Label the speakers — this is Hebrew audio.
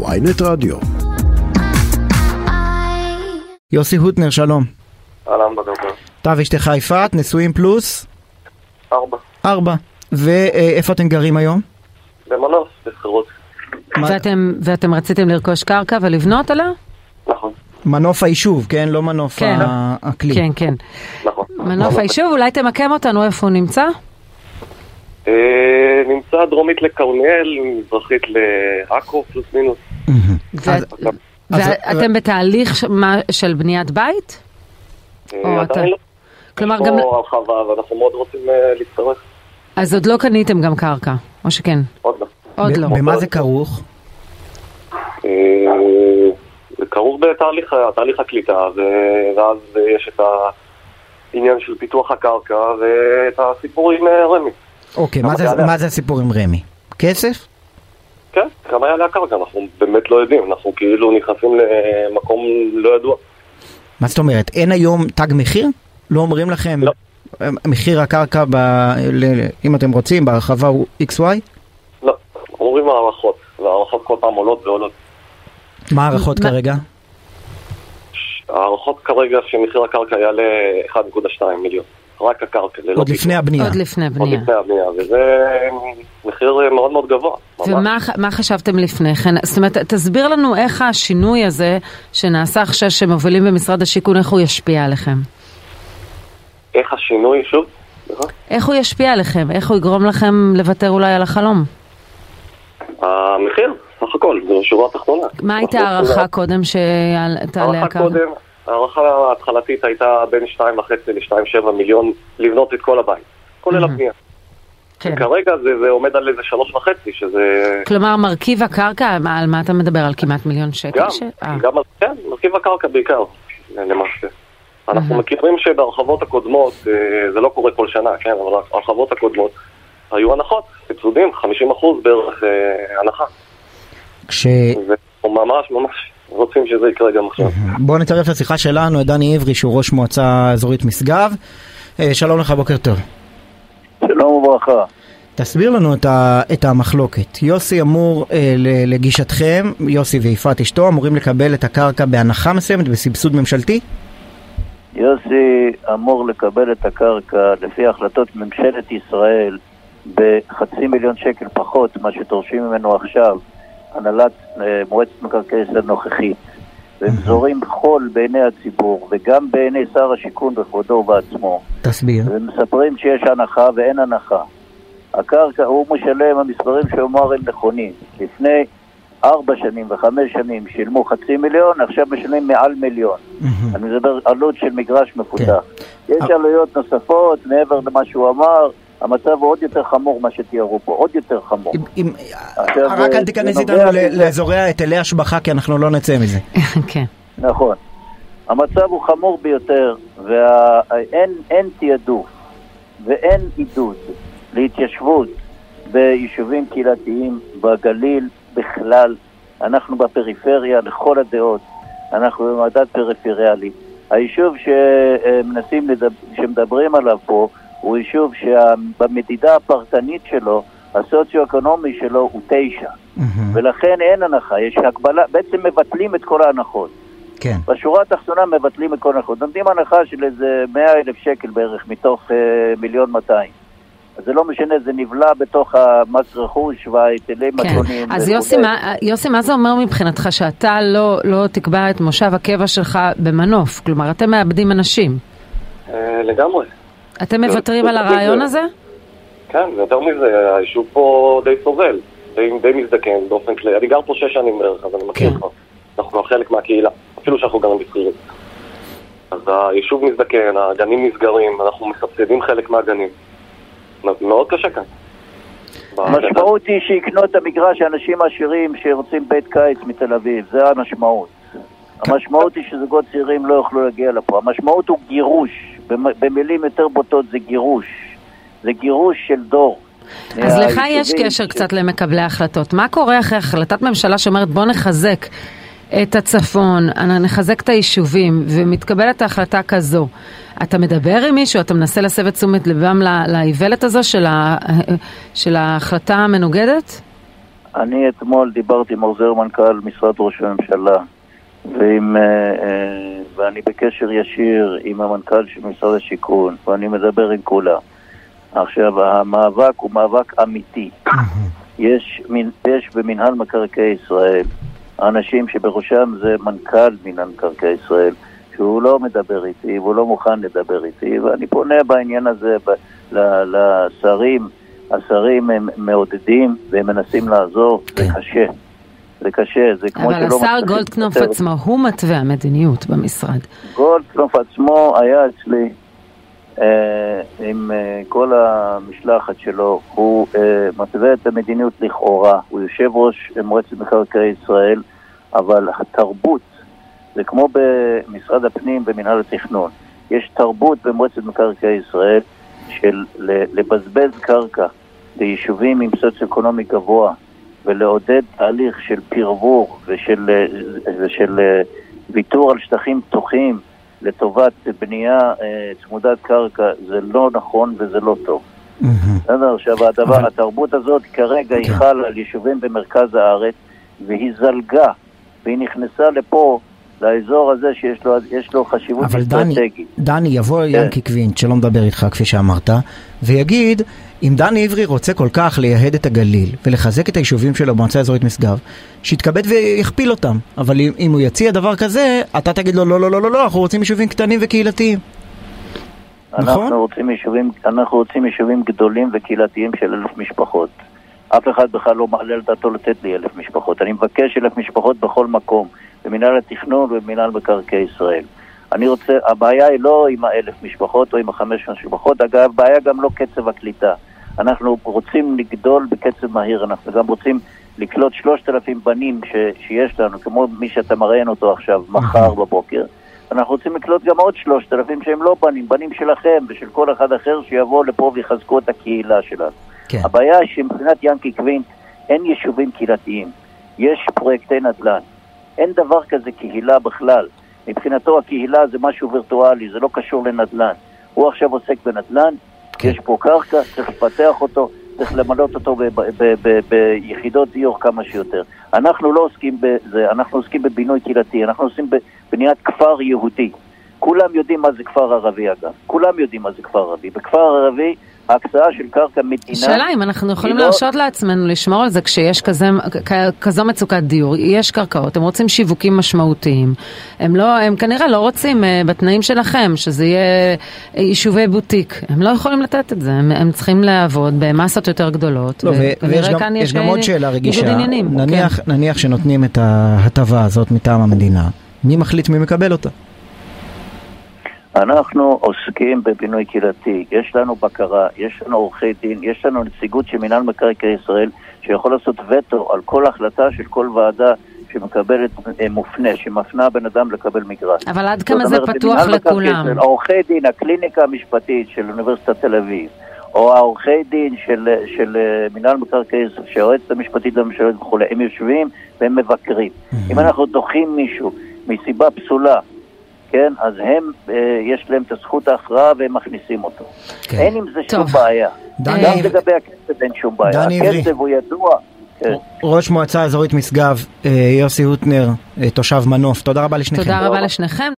Speaker 1: ויינט רדיו.
Speaker 2: יוסי הוטנר, שלום.
Speaker 3: אהלן בדוקר.
Speaker 2: אתה ואשתך יפעת, נשואים פלוס?
Speaker 3: ארבע.
Speaker 2: ארבע. ואיפה אתם גרים היום?
Speaker 3: במנוף, בשכירות.
Speaker 4: ואתם, ואתם רציתם לרכוש קרקע ולבנות עליה?
Speaker 3: נכון,
Speaker 2: מנוף היישוב, כן? לא מנוף
Speaker 4: כן.
Speaker 2: הכלי.
Speaker 4: כן, כן.
Speaker 3: נכון.
Speaker 4: מנוף היישוב, אולי תמקם אותנו איפה הוא נמצא?
Speaker 3: אה, נמצא דרומית לכרמיאל, מזרחית לעכו, פלוס מינוס.
Speaker 4: ואתם בתהליך של בניית בית?
Speaker 3: אה, עדיין לא.
Speaker 4: כלומר,
Speaker 3: יש
Speaker 4: גם...
Speaker 3: פה הרחבה ואנחנו מאוד רוצים אה, להצטרף.
Speaker 4: אז עוד לא קניתם גם קרקע, או שכן?
Speaker 3: עוד לא.
Speaker 4: עוד לא.
Speaker 2: במה זה כרוך?
Speaker 3: זה כרוך בתהליך תהליך הקליטה, ואז יש את העניין של פיתוח הקרקע ואת הסיפור עם רמ"י.
Speaker 2: אוקיי, מה זה-
Speaker 3: עלה?
Speaker 2: מה זה הסיפור עם רמ"י? כסף?
Speaker 3: כן, כמה יעלה הקרקע, אנחנו באמת לא יודעים, אנחנו כאילו נכנסים למקום לא ידוע.
Speaker 2: מה זאת אומרת? אין היום תג מחיר? לא אומרים לכם?
Speaker 3: לא.
Speaker 2: אה, מחיר הקרקע, ב... ל- אם אתם רוצים, בהרחבה הוא XY?
Speaker 3: לא, אומרים הערכות, והערכות כל פעם עולות ועולות.
Speaker 2: מה ההערכות
Speaker 4: מה-
Speaker 2: כרגע?
Speaker 3: הערכות כרגע שמחיר הקרקע יעלה 1.2 מיליון. רק הקרקע, ללא
Speaker 2: עוד לפני הבנייה.
Speaker 4: עוד לפני
Speaker 3: עוד
Speaker 4: בנייה.
Speaker 3: לפני הבנייה, וזה מחיר מאוד מאוד גבוה. ממש.
Speaker 4: ומה מה חשבתם לפני כן? זאת אומרת, תסביר לנו איך השינוי הזה שנעשה עכשיו שמובילים במשרד השיכון, איך הוא ישפיע עליכם?
Speaker 3: איך השינוי, שוב?
Speaker 4: איך הוא ישפיע עליכם? איך הוא יגרום לכם לוותר אולי על החלום?
Speaker 3: המחיר, סך הכל, זו שורה התחתונה.
Speaker 4: מה הייתה
Speaker 3: צריכים-
Speaker 4: קודם שתעלה
Speaker 3: הערכה
Speaker 4: הקרקע?
Speaker 3: קודם, ההערכה ההתחלתית הייתה בין 2.5 ל-2.7 מיליון לבנות את כל הבית, כולל
Speaker 4: מהמם.
Speaker 3: הבנייה.
Speaker 4: כן.
Speaker 3: כרגע זה, זה עומד על איזה שלוש וחצי, שזה
Speaker 4: כלומר, מרכיב הקרקע, על מה אתה מדבר? על כמעט מיליון שקל?
Speaker 3: גם,
Speaker 4: ש- אה,
Speaker 3: גם, כן, מרכיב הקרקע בעיקר, למעשה. אנחנו
Speaker 4: מהמם.
Speaker 3: מכירים שבהרחבות הקודמות, אה, זה לא קורה כל שנה, כן, אבל ההרחבות הקודמות היו הנחות, סבסודים, 50% בערך אה, הנחה.
Speaker 2: כש...
Speaker 3: ואנחנו ממש ממש רוצים שזה יקרה גם עכשיו.
Speaker 2: בואו נצרף לשיחה שלנו את דני עברי שהוא ראש מועצה אזורית משגב. אה, שלום לך, בוקר טוב.
Speaker 5: שלום וברכה.
Speaker 2: תסביר לנו את, ה, את המחלוקת. יוסי אמור, אה, לגישתכם, יוסי ויפעת אשתו, אמורים לקבל את הקרקע בהנחה מסוימת, בסבסוד ממשלתי?
Speaker 5: יוסי אמור לקבל את הקרקע לפי החלטות ממשלת ישראל בחצי מיליון שקל פחות מה שדורשים ממנו עכשיו הנהלת אה, מועצת מקרקעי ישראל נוכחית. והם זורים חול בעיני הציבור וגם בעיני שר השיכון בכבודו ובעצמו
Speaker 2: תסביר.
Speaker 5: ומספרים שיש הנחה ואין הנחה. הקרקע, הוא משלם, המספרים שהוא אמר הם נכונים. לפני ארבע שנים וחמש שנים שילמו חצי מיליון, עכשיו משלמים מעל מיליון.
Speaker 2: מהמם.
Speaker 5: אני מדבר עלות של מגרש מפותח. יש
Speaker 2: אה.
Speaker 5: עלויות נוספות מעבר למה שהוא אמר, המצב הוא עוד יותר חמור מה שתיארו פה, עוד יותר חמור.
Speaker 2: אם- אם-
Speaker 5: עכשיו,
Speaker 2: רק אל
Speaker 5: אה,
Speaker 2: תיכנס
Speaker 5: זה
Speaker 2: איתנו לאזורי היטלי השבחה, כי אנחנו לא נצא מזה.
Speaker 4: כן.
Speaker 5: נכון. המצב הוא חמור ביותר, ואין תעדוף ואין עידוד להתיישבות ביישובים קהילתיים בגליל בכלל. אנחנו בפריפריה לכל הדעות, אנחנו במדד פריפריאלי. היישוב שמנסים לדבר, שמדברים עליו פה הוא יישוב שבמדידה הפרטנית שלו, הסוציו-אקונומי שלו הוא תשע.
Speaker 2: מהמם.
Speaker 5: ולכן אין הנחה, יש הגבלה, בעצם מבטלים את כל ההנחות.
Speaker 2: כן.
Speaker 5: בשורה התחתונה מבטלים את כל ההנחות. נותנים הנחה של איזה 100 אלף שקל בערך מתוך אה, מיליון 200. אז זה לא משנה, זה נבלע בתוך המס רכוש וההיטלים
Speaker 4: כן.
Speaker 5: השונים.
Speaker 4: אז. יוסי, מה- יוסי, מה זה אומר מבחינתך שאתה לא, לא תקבע את מושב הקבע שלך במנוף? כלומר, אתם מאבדים אנשים.
Speaker 3: אה, לגמרי.
Speaker 4: אתם מוותרים על הרעיון הזה?
Speaker 3: כן, ויותר מזה, היישוב פה די סובל, די, די מזדקן באופן כללי. אני גר פה שש שנים בערך, אז אני מכיר
Speaker 4: כן.
Speaker 3: כבר. אנחנו חלק מהקהילה, אפילו שאנחנו גרים בשכירות. אז היישוב מזדקן, הגנים נסגרים, אנחנו מסבסדים חלק מהגנים. מאוד קשה כאן.
Speaker 5: המשמעות היא שיקנו את המגרש אנשים עשירים שרוצים בית קיץ מתל אביב, זה המשמעות. המשמעות היא שזוגות צעירים לא יוכלו להגיע לפה. המשמעות הוא גירוש, במילים יותר בוטות זה גירוש. זה גירוש של דור.
Speaker 4: אז לך יש קשר
Speaker 5: ש-
Speaker 4: קצת למקבלי ההחלטות. מה קורה אחרי החלטת ממשלה שאומרת בוא נחזק את הצפון, נחזק את היישובים, ומתקבלת ההחלטה כזו? אתה מדבר עם מישהו, אתה מנסה להסב את תשומת לבם לאיוולת הזו של, ה... של ההחלטה המנוגדת?
Speaker 5: אני אתמול דיברתי עם עוזר מנכ"ל משרד ראש הממשלה ועם, אה, אה, ואני בקשר ישיר עם המנכ"ל של משרד השיכון ואני מדבר עם כולם. עכשיו, המאבק הוא מאבק אמיתי. יש, יש במנהל מקרקעי ישראל אנשים שבראשם זה מנכ"ל מנהל מקרקעי ישראל שהוא לא מדבר איתי והוא לא מוכן לדבר איתי ואני פונה בעניין הזה ב- לשרים, השרים הם מעודדים והם מנסים לעזור, זה
Speaker 2: כן.
Speaker 5: קשה. זה קשה, זה כמו
Speaker 4: אבל
Speaker 5: שלא...
Speaker 4: השר
Speaker 5: מצליחים
Speaker 4: גולדקנופ
Speaker 5: לפטר-
Speaker 4: עצמו, הוא מתווה המדיניות במשרד.
Speaker 5: גולדקנופ עצמו היה אצלי אה, עם אה, כל המשלחת שלו, הוא אה, מתווה את המדיניות לכאורה, הוא יושב ראש מועצת מקרקעי ישראל, אבל התרבות, זה כמו במשרד הפנים במינהל התכנון, יש תרבות במועצת מקרקעי ישראל של לבזבז קרקע ביישובים עם סוציו-אקונומי גבוה ולעודד תהליך של פרבור ושל, ושל אה, ויתור על שטחים פתוחים לטובת בנייה אה, צמודת קרקע זה לא נכון וזה לא טוב. בסדר? עכשיו הדבר, התרבות הזאת כרגע היא
Speaker 2: כן.
Speaker 5: חלה על יישובים במרכז הארץ והיא זלגה והיא נכנסה לפה, לאזור הזה שיש לו, לו חשיבות
Speaker 2: אבל דני. דני, יבוא ינקי קווינט, שלא מדבר איתך כפי שאמרת, ויגיד, אם דני עברי רוצה כל כך לייהד את הגליל ולחזק את היישובים שלו במועצה האזורית משגב, שיתכבד ויכפיל אותם. אבל אם, אם הוא יציע דבר כזה, אתה תגיד לו, לא, לא, לא, לא, לא, אנחנו רוצים יישובים קטנים וקהילתיים. נכון?
Speaker 5: אנחנו רוצים יישובים, אנחנו רוצים יישובים גדולים וקהילתיים של אלף משפחות. אף אחד בכלל לא מעלה על דעתו לתת לי אלף משפחות. אני מבקש אלף משפחות בכל מקום, במינהל התכנון ובמינהל מקרקעי ישראל. אני רוצה, הבעיה היא לא עם האלף משפחות או עם החמש משפחות, אגב, הבעיה גם לא קצב הקליטה. אנחנו רוצים לגדול בקצב מהיר, אנחנו גם רוצים לקלוט שלושת אלפים בנים ש, שיש לנו, כמו מי שאתה מראיין אותו עכשיו, מחר בבוקר. אנחנו רוצים לקלוט גם עוד שלושת אלפים שהם לא בנים, בנים שלכם ושל כל אחד אחר שיבואו לפה ויחזקו את הקהילה שלנו.
Speaker 2: כן.
Speaker 5: הבעיה היא שמבחינת ינקי קווינט אין יישובים קהילתיים, יש פרויקטי נדל"ן. אין דבר כזה קהילה בכלל. מבחינתו הקהילה זה משהו וירטואלי, זה לא קשור לנדל"ן. הוא עכשיו עוסק בנדל"ן,
Speaker 2: כן.
Speaker 5: יש פה קרקע, צריך לפתח אותו, צריך למלות אותו ביחידות דיור כמה שיותר. אנחנו לא עוסקים בזה, אנחנו עוסקים בבינוי קהילתי, אנחנו עושים בבניית כפר יהודי. כולם יודעים מה זה כפר ערבי אגב, כולם יודעים מה זה כפר ערבי. בכפר ערבי ההקצאה של קרקע מדינה...
Speaker 4: שאלה אם אנחנו יכולים
Speaker 5: לא-
Speaker 4: להרשות לעצמנו לשמור על זה כשיש כזה, כ- כזו מצוקת דיור, יש קרקעות, הם רוצים שיווקים משמעותיים, הם, לא, הם כנראה לא רוצים אה, בתנאים שלכם שזה יהיה אה, יישובי בוטיק, הם לא יכולים לתת את זה, הם, הם צריכים לעבוד במסות יותר גדולות,
Speaker 2: לא, ויש גם,
Speaker 4: כאן
Speaker 2: יש גם עוד שאלה רגישה.
Speaker 4: עניינים,
Speaker 2: נניח,
Speaker 4: כן.
Speaker 2: נניח שנותנים את ההטבה הזאת מטעם המדינה, מי מחליט מי מקבל אותה?
Speaker 5: אנחנו עוסקים בבינוי קהילתי, יש לנו בקרה, יש לנו עורכי דין, יש לנו נציגות של מינהל מקרקעי ישראל שיכול לעשות וטו על כל החלטה של כל ועדה שמקבלת, אה, מופנה, שמפנה בן אדם לקבל מגרש.
Speaker 4: אבל עד כמה זה
Speaker 5: אומרת,
Speaker 4: פתוח לכולם?
Speaker 5: העורכי דין, הקליניקה המשפטית של אוניברסיטת תל אביב, או העורכי דין של, של אה, מינהל מקרקעי ישראל, שהיועצת המשפטית לממשלה וכולי, הם יושבים והם מבקרים. אם אנחנו דוחים מישהו מסיבה פסולה, כן, אז הם, אה, יש להם את הזכות ההכרעה והם מכניסים אותו.
Speaker 2: כן.
Speaker 5: אין עם זה שום
Speaker 4: טוב.
Speaker 5: בעיה.
Speaker 2: דני
Speaker 5: גם
Speaker 2: עברי.
Speaker 5: לגבי הכסף אין שום בעיה.
Speaker 2: דני עברי.
Speaker 5: הכסף הוא ידוע. כן.
Speaker 2: ראש מועצה אזורית משגב, אה, יוסי הוטנר, אה, תושב מנוף, תודה רבה לשניכם.
Speaker 4: תודה רבה לשניכם.